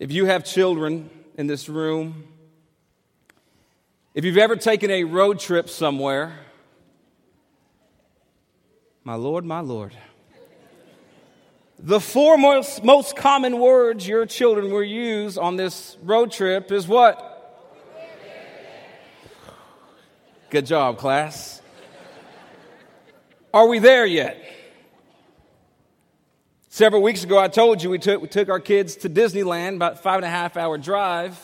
If you have children in this room, if you've ever taken a road trip somewhere, my Lord, my Lord, the four most, most common words your children will use on this road trip is what? Good job, class. Are we there yet? Several weeks ago, I told you we took, we took our kids to Disneyland, about five and a half hour drive.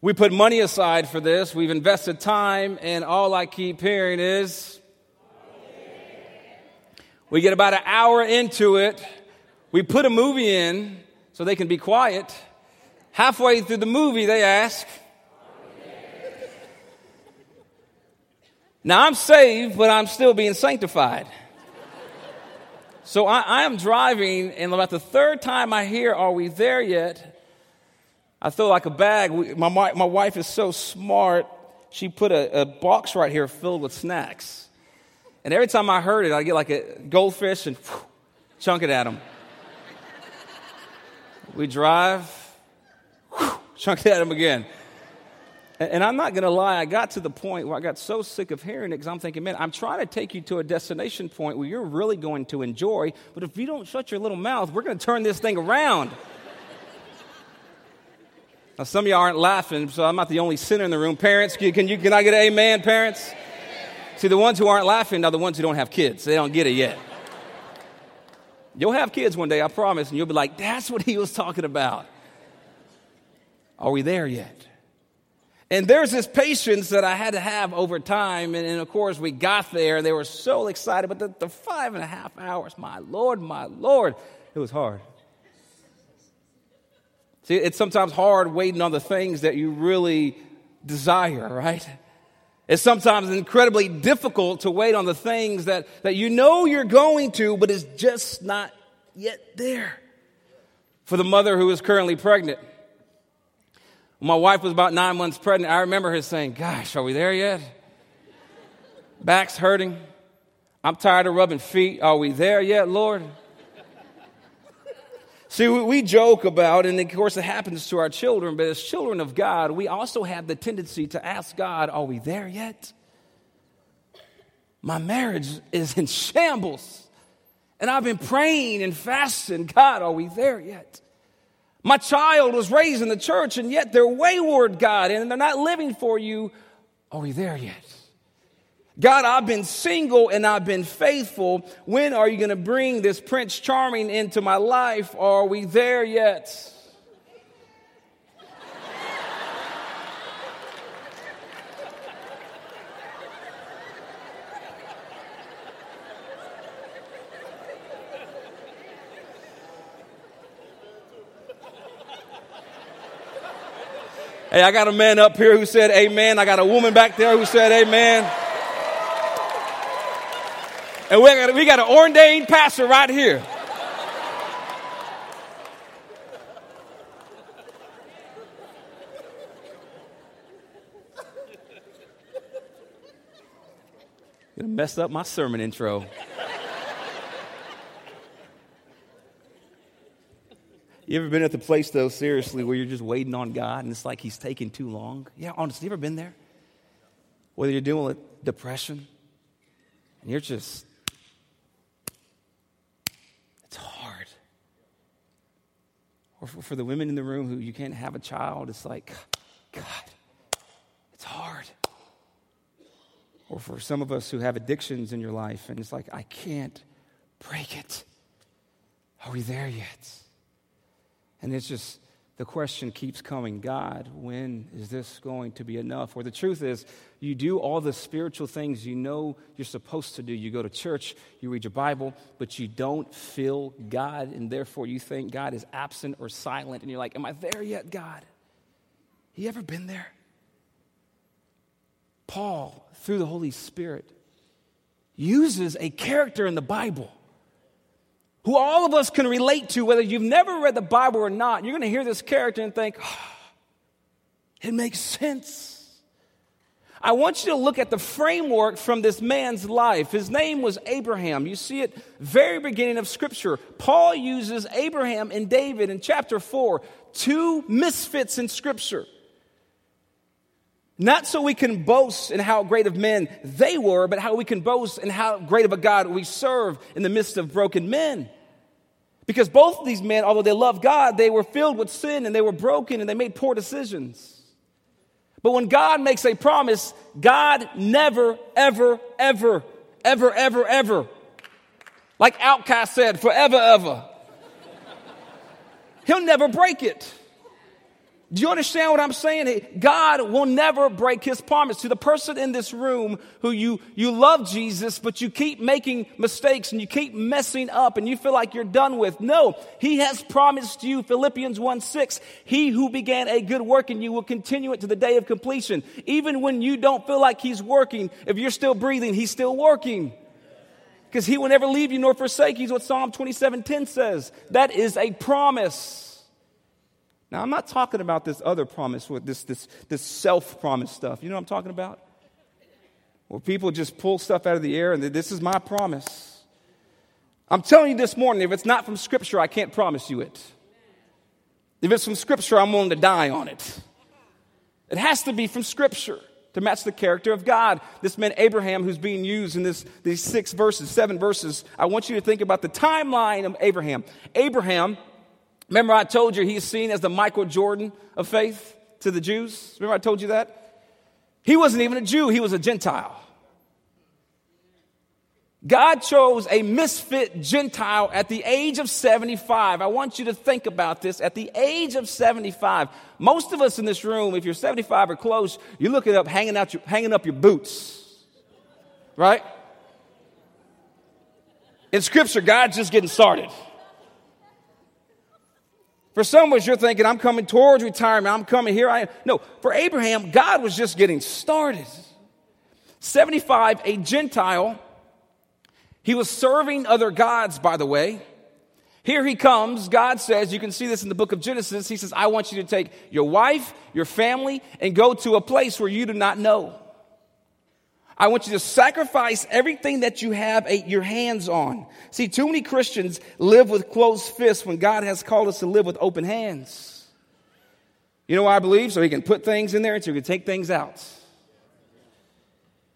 We put money aside for this. We've invested time, and all I keep hearing is we get about an hour into it. We put a movie in so they can be quiet. Halfway through the movie, they ask, Now I'm saved, but I'm still being sanctified. So I, I, am driving, and about the third time I hear, Are we there yet? I feel like a bag. We, my, my wife is so smart. She put a, a box right here filled with snacks. And every time I heard it, I get like a goldfish and whew, chunk it at them. we drive, whew, chunk it at them again. And I'm not going to lie, I got to the point where I got so sick of hearing it because I'm thinking, man, I'm trying to take you to a destination point where you're really going to enjoy, but if you don't shut your little mouth, we're going to turn this thing around. now, some of y'all aren't laughing, so I'm not the only sinner in the room. Parents, can, you, can I get an amen, parents? See, the ones who aren't laughing are the ones who don't have kids. They don't get it yet. You'll have kids one day, I promise, and you'll be like, that's what he was talking about. Are we there yet? And there's this patience that I had to have over time. And, and of course, we got there. and They were so excited. But the, the five and a half hours, my Lord, my Lord, it was hard. See, it's sometimes hard waiting on the things that you really desire, right? It's sometimes incredibly difficult to wait on the things that, that you know you're going to, but it's just not yet there. For the mother who is currently pregnant, when my wife was about nine months pregnant, I remember her saying, Gosh, are we there yet? Back's hurting. I'm tired of rubbing feet. Are we there yet, Lord? See, we joke about, and of course it happens to our children, but as children of God, we also have the tendency to ask God, Are we there yet? My marriage is in shambles. And I've been praying and fasting. God, are we there yet? My child was raised in the church, and yet they're wayward, God, and they're not living for you. Are we there yet? God, I've been single and I've been faithful. When are you going to bring this Prince Charming into my life? Are we there yet? Hey, I got a man up here who said amen. I got a woman back there who said amen. And we got, we got an ordained pastor right here. Gonna mess up my sermon intro. You ever been at the place, though, seriously, where you're just waiting on God and it's like He's taking too long? Yeah, honestly, you ever been there? Whether you're dealing with depression and you're just, it's hard. Or for, for the women in the room who you can't have a child, it's like, God, it's hard. Or for some of us who have addictions in your life and it's like, I can't break it. Are we there yet? And it's just, the question keeps coming God, when is this going to be enough? Or the truth is, you do all the spiritual things you know you're supposed to do. You go to church, you read your Bible, but you don't feel God, and therefore you think God is absent or silent, and you're like, Am I there yet, God? You ever been there? Paul, through the Holy Spirit, uses a character in the Bible who all of us can relate to, whether you've never read the Bible or not. You're going to hear this character and think, oh, it makes sense. I want you to look at the framework from this man's life. His name was Abraham. You see it very beginning of scripture. Paul uses Abraham and David in chapter 4 two misfits in Scripture. Not so we can boast in how great of men they were, but how we can boast in how great of a God we serve in the midst of broken men. Because both of these men, although they loved God, they were filled with sin and they were broken and they made poor decisions. But when God makes a promise, God never, ever, ever, ever, ever, ever, like OutKast said, forever, ever, he'll never break it. Do you understand what I'm saying? God will never break his promise. To the person in this room who you, you love Jesus, but you keep making mistakes and you keep messing up and you feel like you're done with. No, he has promised you, Philippians 1 6, he who began a good work in you will continue it to the day of completion. Even when you don't feel like he's working, if you're still breathing, he's still working. Because he will never leave you nor forsake you, is what Psalm 27 10 says. That is a promise. Now, I'm not talking about this other promise with this, this, this self promise stuff. You know what I'm talking about? Where people just pull stuff out of the air and this is my promise. I'm telling you this morning, if it's not from Scripture, I can't promise you it. If it's from Scripture, I'm willing to die on it. It has to be from Scripture to match the character of God. This man Abraham, who's being used in this, these six verses, seven verses, I want you to think about the timeline of Abraham. Abraham Remember, I told you he's seen as the Michael Jordan of faith to the Jews? Remember, I told you that? He wasn't even a Jew, he was a Gentile. God chose a misfit Gentile at the age of 75. I want you to think about this. At the age of 75, most of us in this room, if you're 75 or close, you're looking up, hanging, out your, hanging up your boots. Right? In Scripture, God's just getting started. For some of us, you're thinking, I'm coming towards retirement. I'm coming here. I am. No, for Abraham, God was just getting started. 75, a Gentile. He was serving other gods, by the way. Here he comes. God says, you can see this in the book of Genesis. He says, I want you to take your wife, your family, and go to a place where you do not know. I want you to sacrifice everything that you have your hands on. See, too many Christians live with closed fists when God has called us to live with open hands. You know why I believe? So he can put things in there and so he can take things out.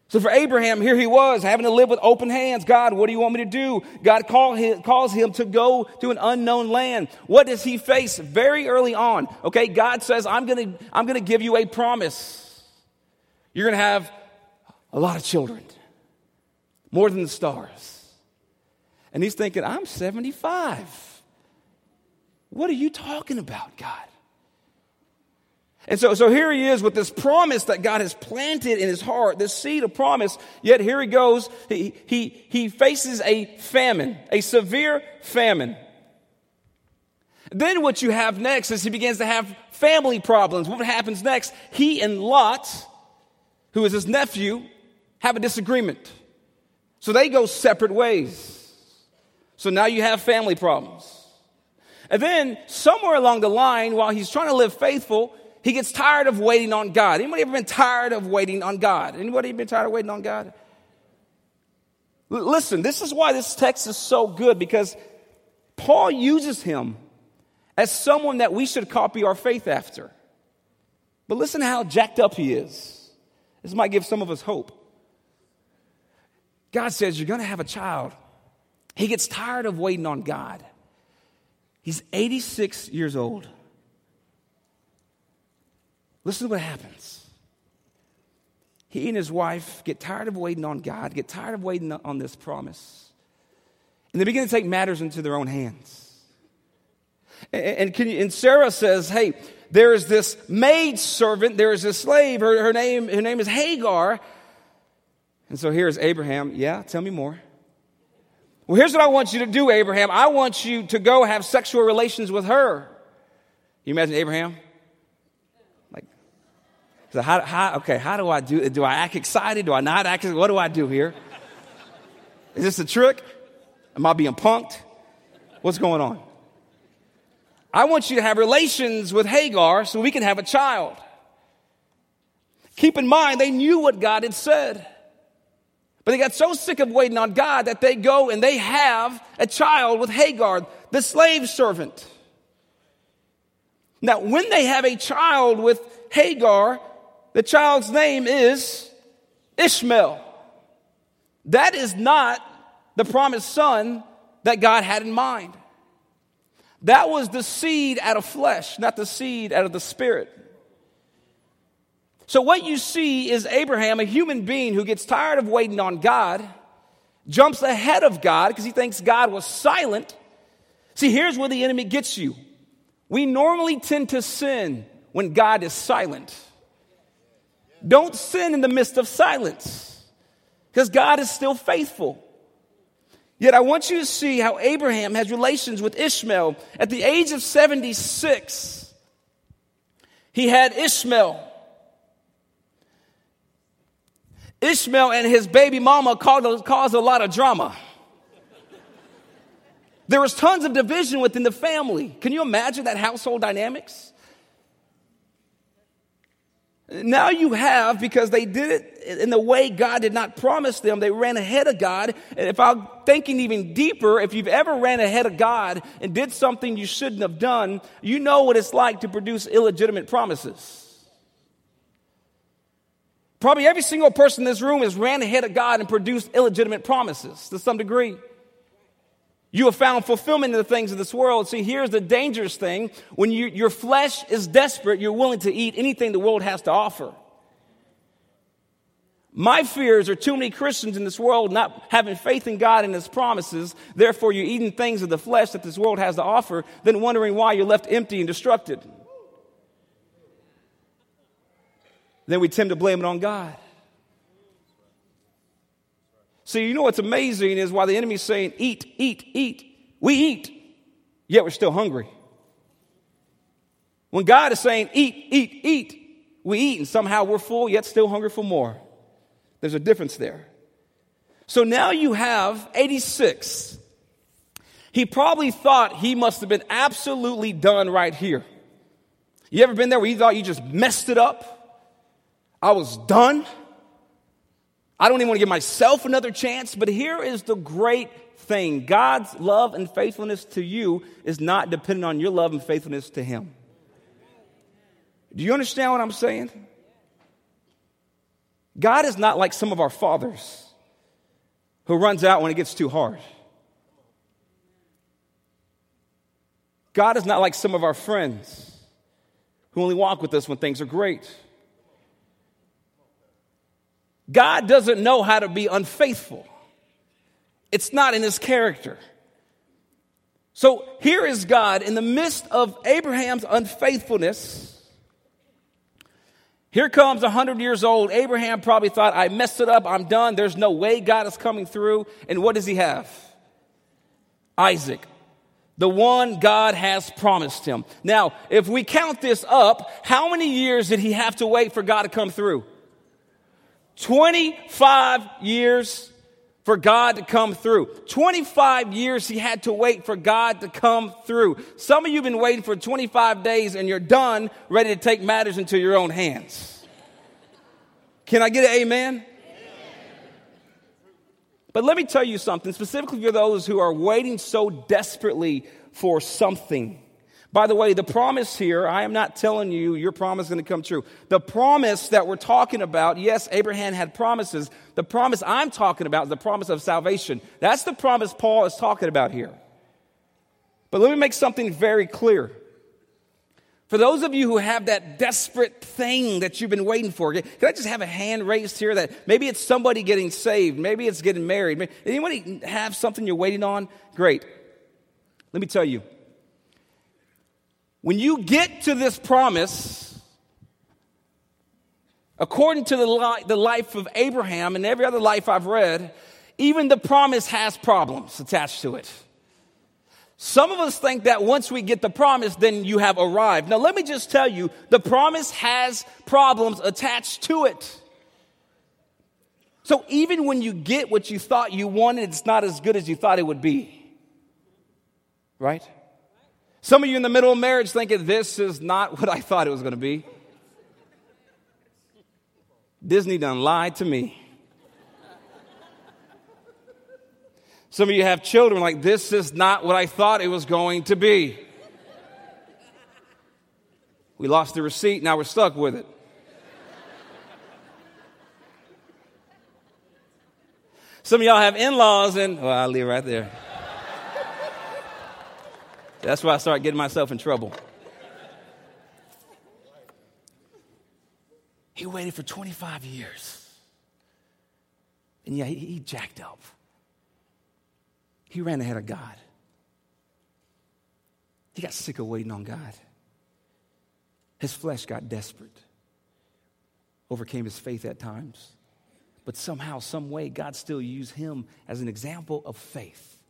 So for Abraham, here he was having to live with open hands. God, what do you want me to do? God call him, calls him to go to an unknown land. What does he face very early on? Okay, God says, I'm to I'm to give you a promise. You're to have a lot of children, more than the stars. And he's thinking, I'm 75. What are you talking about, God? And so, so here he is with this promise that God has planted in his heart, this seed of promise. Yet here he goes. He, he, he faces a famine, a severe famine. Then what you have next is he begins to have family problems. What happens next? He and Lot, who is his nephew, have a disagreement. So they go separate ways. So now you have family problems. And then somewhere along the line, while he's trying to live faithful, he gets tired of waiting on God. Anybody ever been tired of waiting on God? Anybody been tired of waiting on God? L- listen, this is why this text is so good because Paul uses him as someone that we should copy our faith after. But listen to how jacked up he is. This might give some of us hope. God says, You're going to have a child. He gets tired of waiting on God. He's 86 years old. Listen to what happens. He and his wife get tired of waiting on God, get tired of waiting on this promise, and they begin to take matters into their own hands. And, you, and Sarah says, Hey, there is this maid servant, there is this slave, her, her, name, her name is Hagar. And so here's Abraham. Yeah, tell me more. Well, here's what I want you to do, Abraham. I want you to go have sexual relations with her. You imagine Abraham? Like, so how, how, okay, how do I do Do I act excited? Do I not act excited? What do I do here? Is this a trick? Am I being punked? What's going on? I want you to have relations with Hagar so we can have a child. Keep in mind, they knew what God had said. But they got so sick of waiting on God that they go and they have a child with Hagar, the slave servant. Now, when they have a child with Hagar, the child's name is Ishmael. That is not the promised son that God had in mind. That was the seed out of flesh, not the seed out of the spirit. So, what you see is Abraham, a human being who gets tired of waiting on God, jumps ahead of God because he thinks God was silent. See, here's where the enemy gets you. We normally tend to sin when God is silent. Don't sin in the midst of silence because God is still faithful. Yet I want you to see how Abraham has relations with Ishmael. At the age of 76, he had Ishmael. Ishmael and his baby mama caused, caused a lot of drama. There was tons of division within the family. Can you imagine that household dynamics? Now you have, because they did it in the way God did not promise them, they ran ahead of God. And if I'm thinking even deeper, if you've ever ran ahead of God and did something you shouldn't have done, you know what it's like to produce illegitimate promises. Probably every single person in this room has ran ahead of God and produced illegitimate promises to some degree. You have found fulfillment in the things of this world. See, here's the dangerous thing. When you, your flesh is desperate, you're willing to eat anything the world has to offer. My fears are too many Christians in this world not having faith in God and His promises. Therefore, you're eating things of the flesh that this world has to offer, then wondering why you're left empty and destructed. Then we tend to blame it on God. See, you know what's amazing is why the enemy's saying, eat, eat, eat, we eat, yet we're still hungry. When God is saying, eat, eat, eat, we eat, and somehow we're full, yet still hungry for more. There's a difference there. So now you have 86. He probably thought he must have been absolutely done right here. You ever been there where you thought you just messed it up? I was done. I don't even want to give myself another chance, but here is the great thing God's love and faithfulness to you is not dependent on your love and faithfulness to Him. Do you understand what I'm saying? God is not like some of our fathers who runs out when it gets too hard. God is not like some of our friends who only walk with us when things are great. God doesn't know how to be unfaithful. It's not in his character. So here is God in the midst of Abraham's unfaithfulness. Here comes a hundred years old. Abraham probably thought, I messed it up. I'm done. There's no way God is coming through. And what does he have? Isaac, the one God has promised him. Now, if we count this up, how many years did he have to wait for God to come through? 25 years for God to come through. 25 years he had to wait for God to come through. Some of you have been waiting for 25 days and you're done, ready to take matters into your own hands. Can I get an amen? But let me tell you something, specifically for those who are waiting so desperately for something. By the way, the promise here, I am not telling you your promise is going to come true. The promise that we're talking about, yes, Abraham had promises. The promise I'm talking about is the promise of salvation. That's the promise Paul is talking about here. But let me make something very clear. For those of you who have that desperate thing that you've been waiting for, can I just have a hand raised here that maybe it's somebody getting saved, maybe it's getting married. Anybody have something you're waiting on? Great. Let me tell you, when you get to this promise, according to the, li- the life of Abraham and every other life I've read, even the promise has problems attached to it. Some of us think that once we get the promise, then you have arrived. Now, let me just tell you the promise has problems attached to it. So, even when you get what you thought you wanted, it's not as good as you thought it would be. Right? Some of you in the middle of marriage thinking, this is not what I thought it was going to be. Disney done lied to me. Some of you have children like, this is not what I thought it was going to be. We lost the receipt, now we're stuck with it. Some of y'all have in laws, and well, I'll leave right there. That's why I start getting myself in trouble. He waited for 25 years. And yeah, he, he jacked up. He ran ahead of God. He got sick of waiting on God. His flesh got desperate, overcame his faith at times. But somehow, some way, God still used him as an example of faith.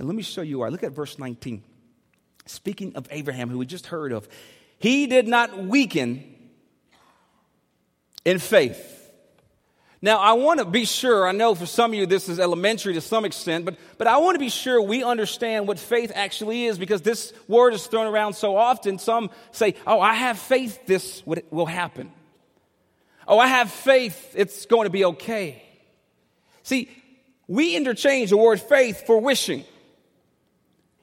And let me show you why. Look at verse 19. Speaking of Abraham, who we just heard of, he did not weaken in faith. Now, I want to be sure, I know for some of you this is elementary to some extent, but, but I want to be sure we understand what faith actually is because this word is thrown around so often. Some say, Oh, I have faith this will happen. Oh, I have faith it's going to be okay. See, we interchange the word faith for wishing.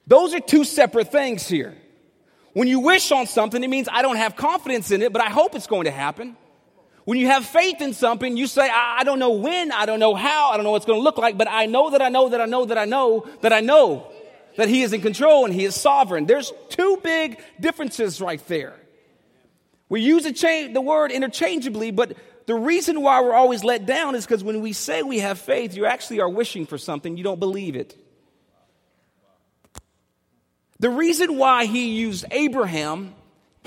Those are two separate things here. When you wish on something, it means I don't have confidence in it, but I hope it's going to happen. When you have faith in something, you say, I, I don't know when, I don't know how, I don't know what it's going to look like, but I know that I know that I know that I know that I know that He is in control and He is sovereign. There's two big differences right there. We use the word interchangeably, but the reason why we're always let down is because when we say we have faith, you actually are wishing for something, you don't believe it. The reason why he used Abraham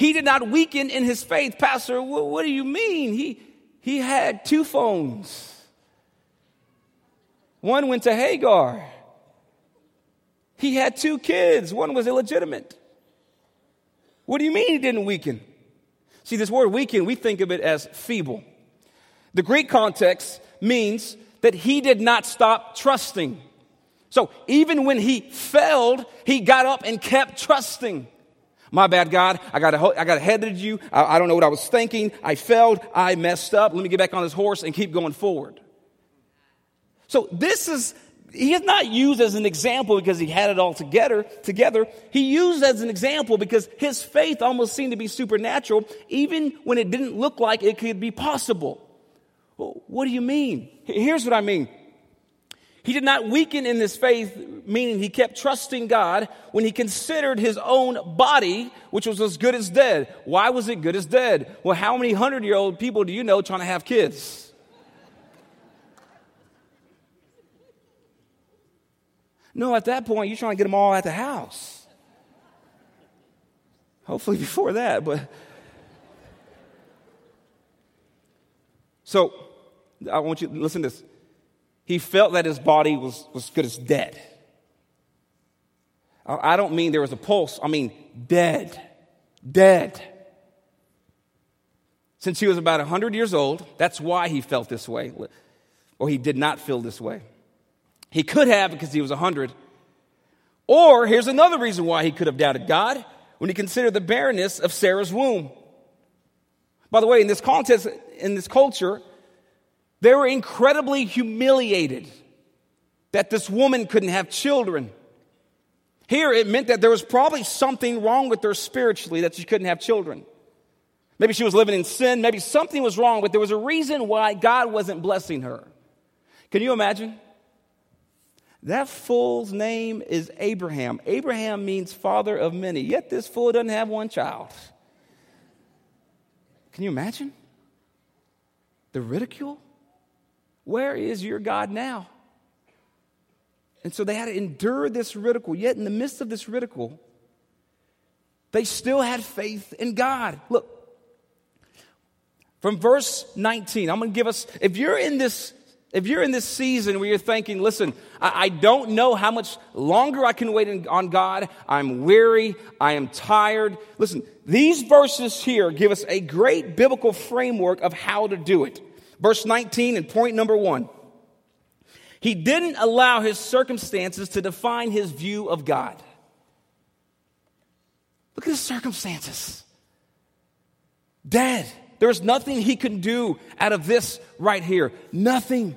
he did not weaken in his faith. Pastor, what, do you mean? He, he had two phones. One went to Hagar. He had two kids. One was illegitimate. What do you mean he didn't weaken? See, this word weaken, we think of it as feeble. The Greek context means that he did not stop trusting. So even when he failed, he got up and kept trusting. My bad, God. I got, I got ahead of you. I, I don't know what I was thinking. I failed. I messed up. Let me get back on this horse and keep going forward. So this is, he is not used as an example because he had it all together, together. He used as an example because his faith almost seemed to be supernatural, even when it didn't look like it could be possible. Well, what do you mean? Here's what I mean. He did not weaken in his faith, meaning he kept trusting God when he considered his own body, which was as good as dead. Why was it good as dead? Well, how many hundred year old people do you know trying to have kids? No, at that point, you're trying to get them all at the house. Hopefully, before that, but. So, I want you to listen to this he felt that his body was, was good as dead. I don't mean there was a pulse, I mean dead. Dead. Since he was about 100 years old, that's why he felt this way, or he did not feel this way. He could have because he was 100. Or here's another reason why he could have doubted God when he considered the barrenness of Sarah's womb. By the way, in this context, in this culture, they were incredibly humiliated that this woman couldn't have children. Here, it meant that there was probably something wrong with her spiritually that she couldn't have children. Maybe she was living in sin. Maybe something was wrong, but there was a reason why God wasn't blessing her. Can you imagine? That fool's name is Abraham. Abraham means father of many, yet this fool doesn't have one child. Can you imagine? The ridicule? Where is your God now? And so they had to endure this ridicule. Yet, in the midst of this ridicule, they still had faith in God. Look, from verse 19, I'm going to give us, if you're in this if you're in this season where you're thinking, listen, I, I, don't know how much longer I can wait in, on God, I'm weary, I am tired. Listen, these verses here give us a great biblical framework of how to do it. Verse 19 and point number one. He didn't allow his circumstances to define his view of God. Look at his circumstances. Dead. There's nothing he can do out of this right here. Nothing.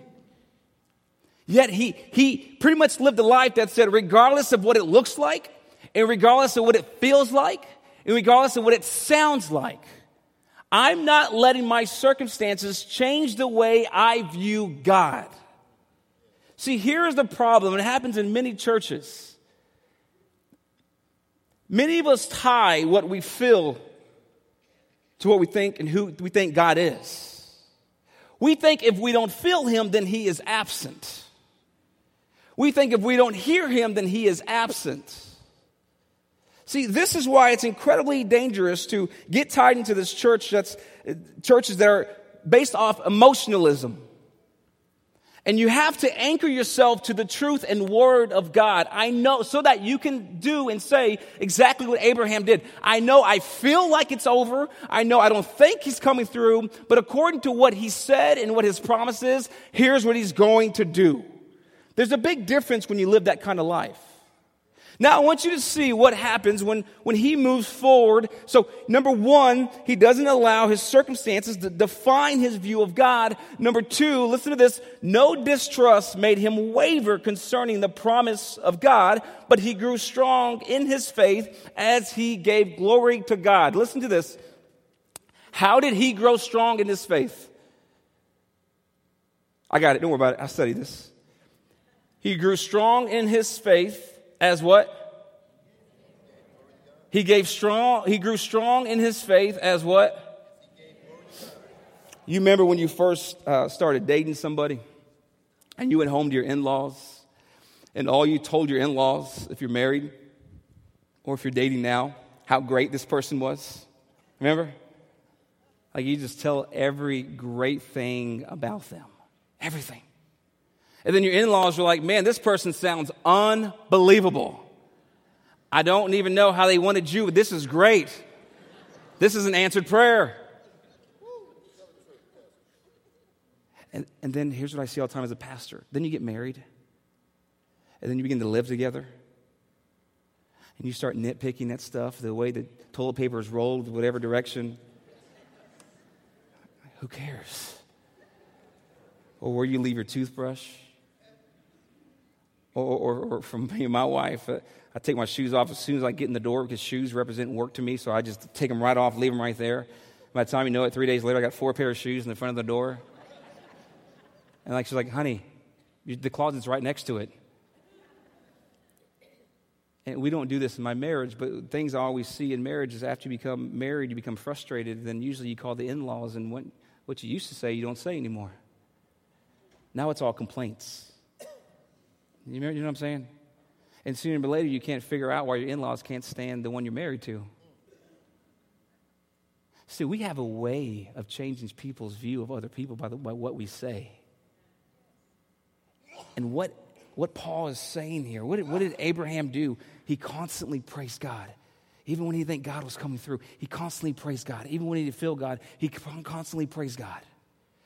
Yet he, he pretty much lived a life that said, regardless of what it looks like, and regardless of what it feels like, and regardless of what it sounds like. I'm not letting my circumstances change the way I view God. See, here's the problem. It happens in many churches. Many of us tie what we feel to what we think and who we think God is. We think if we don't feel Him, then He is absent. We think if we don't hear Him, then He is absent. See, this is why it's incredibly dangerous to get tied into this church that's churches that are based off emotionalism. And you have to anchor yourself to the truth and word of God. I know, so that you can do and say exactly what Abraham did. I know I feel like it's over. I know I don't think he's coming through, but according to what he said and what his promise is, here's what he's going to do. There's a big difference when you live that kind of life. Now, I want you to see what happens when, when he moves forward. So, number one, he doesn't allow his circumstances to define his view of God. Number two, listen to this no distrust made him waver concerning the promise of God, but he grew strong in his faith as he gave glory to God. Listen to this. How did he grow strong in his faith? I got it. Don't worry about it. I studied this. He grew strong in his faith as what? He gave strong, he grew strong in his faith as what? You remember when you first uh, started dating somebody and you went home to your in laws and all you told your in laws, if you're married or if you're dating now, how great this person was? Remember? Like you just tell every great thing about them. Everything. And then your in laws are like, man, this person sounds unbelievable. I don't even know how they wanted you, but this is great. This is an answered prayer. And, and then here's what I see all the time as a pastor. Then you get married, and then you begin to live together. And you start nitpicking that stuff, the way the toilet paper is rolled, whatever direction. Who cares? Or where you leave your toothbrush or, or, or from me and my wife. Uh, I take my shoes off as soon as I get in the door because shoes represent work to me, so I just take them right off, leave them right there. By the time you know it, three days later, I got four pair of shoes in the front of the door. And like she's like, honey, the closet's right next to it. And we don't do this in my marriage, but things I always see in marriage is after you become married, you become frustrated, then usually you call the in laws, and what, what you used to say, you don't say anymore. Now it's all complaints. You know what I'm saying? And sooner or later, you can't figure out why your in laws can't stand the one you're married to. See, we have a way of changing people's view of other people by, the, by what we say. And what, what Paul is saying here, what did, what did Abraham do? He constantly praised God. Even when he think God was coming through, he constantly praised God. Even when he didn't feel God, he constantly praised God.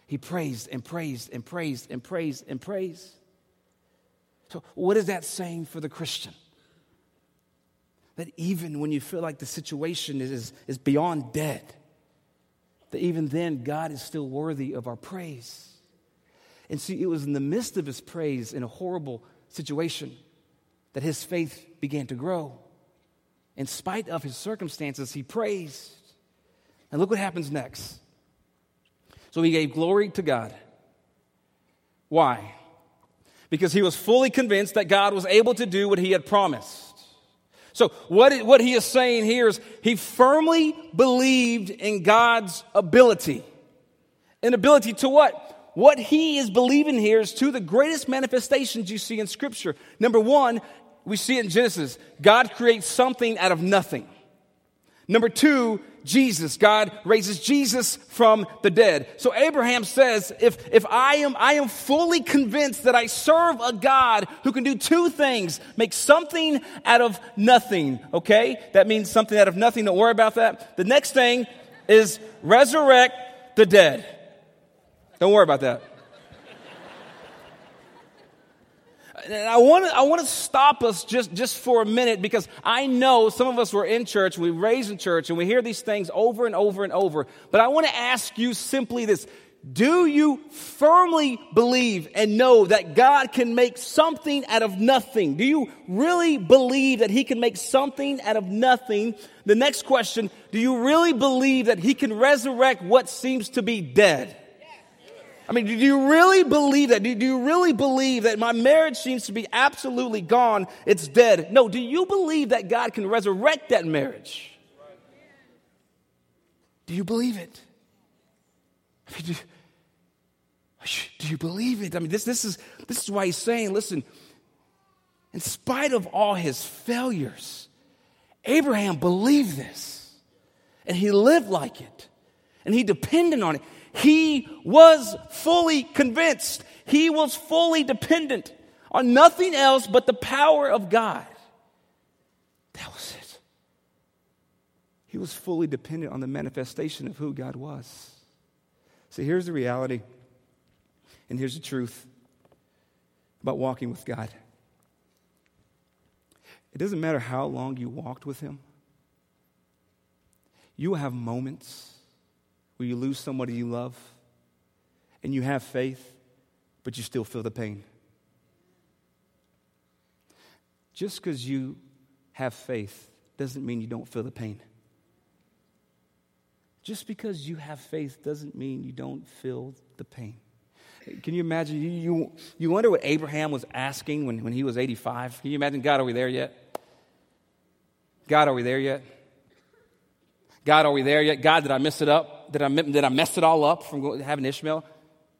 He praised and praised and praised and praised and praised. So, what is that saying for the Christian? That even when you feel like the situation is, is beyond dead, that even then God is still worthy of our praise. And see, it was in the midst of his praise in a horrible situation that his faith began to grow. In spite of his circumstances, he praised. And look what happens next. So he gave glory to God. Why? Because he was fully convinced that God was able to do what he had promised. So, what, what he is saying here is he firmly believed in God's ability. An ability to what? What he is believing here is to the greatest manifestations you see in Scripture. Number one, we see it in Genesis God creates something out of nothing. Number two, Jesus. God raises Jesus from the dead. So Abraham says, if, if I am, I am fully convinced that I serve a God who can do two things, make something out of nothing. Okay? That means something out of nothing. Don't worry about that. The next thing is resurrect the dead. Don't worry about that. And I want to I want to stop us just just for a minute because I know some of us were in church, we raised in church, and we hear these things over and over and over. But I want to ask you simply this: Do you firmly believe and know that God can make something out of nothing? Do you really believe that He can make something out of nothing? The next question Do you really believe that He can resurrect what seems to be dead? I mean, do you really believe that? Do you really believe that my marriage seems to be absolutely gone? It's dead. No, do you believe that God can resurrect that marriage? Do you believe it? I mean, do, do you believe it? I mean, this, this, is, this is why he's saying, listen, in spite of all his failures, Abraham believed this and he lived like it and he depended on it. He was fully convinced, he was fully dependent on nothing else but the power of God. That was it. He was fully dependent on the manifestation of who God was. So here's the reality, and here's the truth about walking with God. It doesn't matter how long you walked with Him, you have moments where you lose somebody you love and you have faith, but you still feel the pain. Just because you have faith doesn't mean you don't feel the pain. Just because you have faith doesn't mean you don't feel the pain. Can you imagine? You, you, you wonder what Abraham was asking when, when he was 85? Can you imagine, God, are we there yet? God, are we there yet? God, are we there yet? God, did I mess it up? Did I, did I mess it all up from having Ishmael?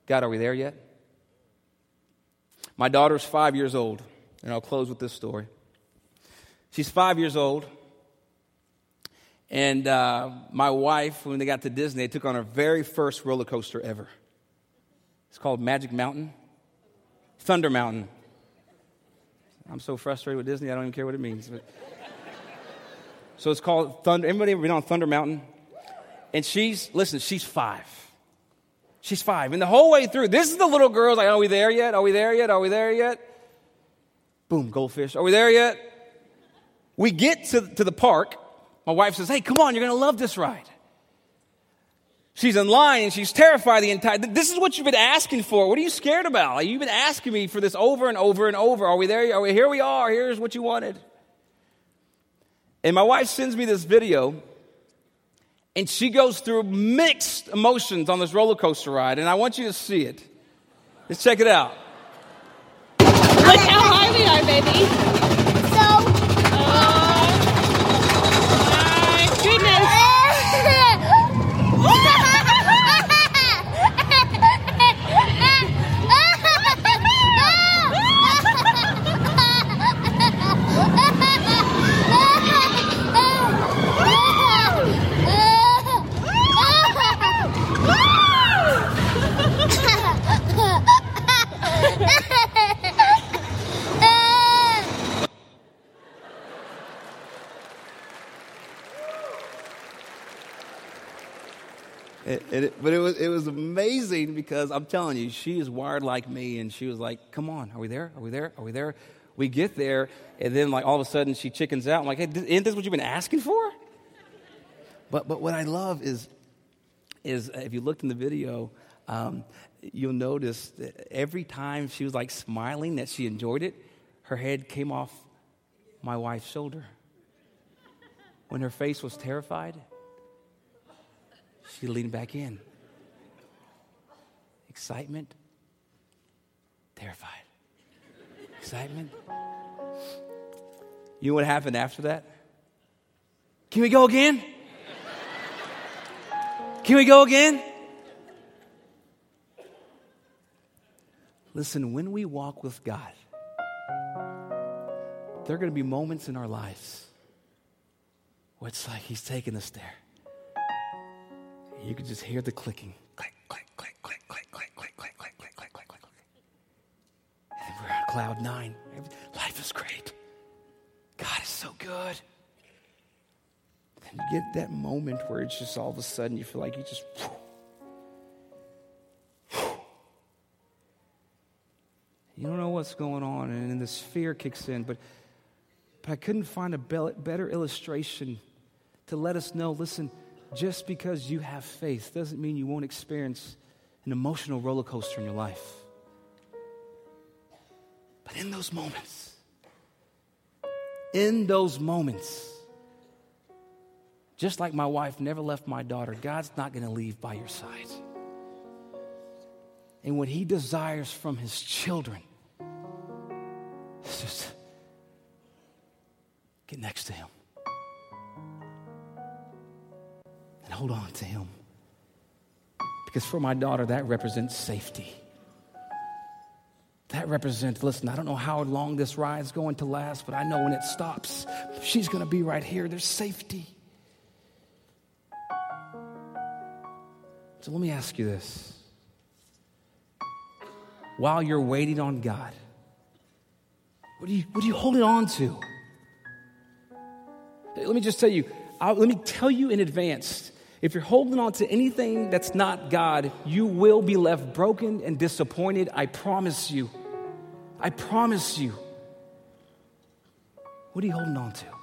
God, are we there yet? My daughter's five years old, and I'll close with this story. She's five years old, and uh, my wife, when they got to Disney, they took on our very first roller coaster ever. It's called Magic Mountain, Thunder Mountain. I'm so frustrated with Disney, I don't even care what it means. But... so it's called Thunder. Everybody ever been on Thunder Mountain? And she's, listen, she's five. She's five. And the whole way through, this is the little girl's like, are we there yet? Are we there yet? Are we there yet? Boom, goldfish. Are we there yet? We get to, to the park, my wife says, Hey, come on, you're going to love this ride. She's in line and she's terrified the entire. This is what you've been asking for. What are you scared about? You've been asking me for this over and over and over. Are we there? Are we, here we are. Here's what you wanted. And my wife sends me this video, and she goes through mixed emotions on this roller coaster ride, and I want you to see it. Let's check it out. Look how high we are, baby. It, it, but it was, it was amazing because I'm telling you, she is wired like me. And she was like, Come on, are we there? Are we there? Are we there? We get there, and then like all of a sudden she chickens out. I'm like, Hey, isn't this what you've been asking for? But, but what I love is, is if you looked in the video, um, you'll notice that every time she was like smiling that she enjoyed it, her head came off my wife's shoulder. When her face was terrified, she leaned back in. Excitement, terrified. Excitement. You know what happened after that? Can we go again? Can we go again? Listen, when we walk with God, there are going to be moments in our lives where it's like He's taking us there. You could just hear the clicking. Click, click, click, click, click, click, click, click, click, click, click, click, click, click. And we're on cloud nine. Life is great. God is so good. Then you get that moment where it's just all of a sudden you feel like you just. You don't know what's going on, and then this fear kicks in. But, but I couldn't find a better illustration to let us know listen, just because you have faith doesn't mean you won't experience an emotional roller coaster in your life. But in those moments, in those moments, just like my wife never left my daughter, God's not going to leave by your side. And what He desires from His children is just get next to Him and hold on to Him. Because for my daughter, that represents safety. That represents, listen, I don't know how long this ride's going to last, but I know when it stops, she's going to be right here. There's safety. So let me ask you this. While you're waiting on God, what are you, what are you holding on to? Let me just tell you, I'll, let me tell you in advance if you're holding on to anything that's not God, you will be left broken and disappointed. I promise you. I promise you. What are you holding on to?